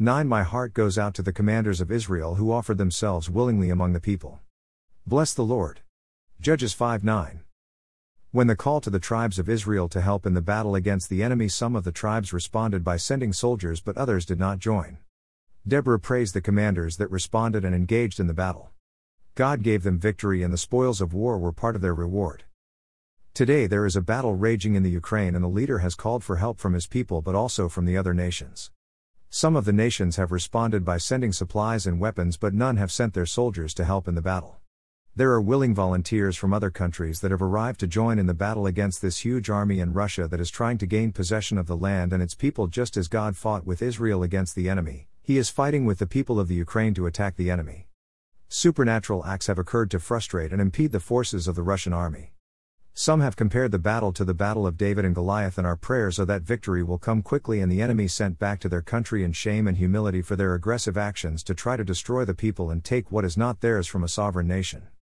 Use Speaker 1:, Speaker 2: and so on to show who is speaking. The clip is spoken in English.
Speaker 1: 9 My heart goes out to the commanders of Israel who offered themselves willingly among the people. Bless the Lord. Judges 5 9. When the call to the tribes of Israel to help in the battle against the enemy, some of the tribes responded by sending soldiers, but others did not join. Deborah praised the commanders that responded and engaged in the battle. God gave them victory, and the spoils of war were part of their reward. Today there is a battle raging in the Ukraine, and the leader has called for help from his people but also from the other nations. Some of the nations have responded by sending supplies and weapons, but none have sent their soldiers to help in the battle. There are willing volunteers from other countries that have arrived to join in the battle against this huge army in Russia that is trying to gain possession of the land and its people just as God fought with Israel against the enemy, he is fighting with the people of the Ukraine to attack the enemy. Supernatural acts have occurred to frustrate and impede the forces of the Russian army. Some have compared the battle to the battle of David and Goliath, and our prayers are that victory will come quickly and the enemy sent back to their country in shame and humility for their aggressive actions to try to destroy the people and take what is not theirs from a sovereign nation.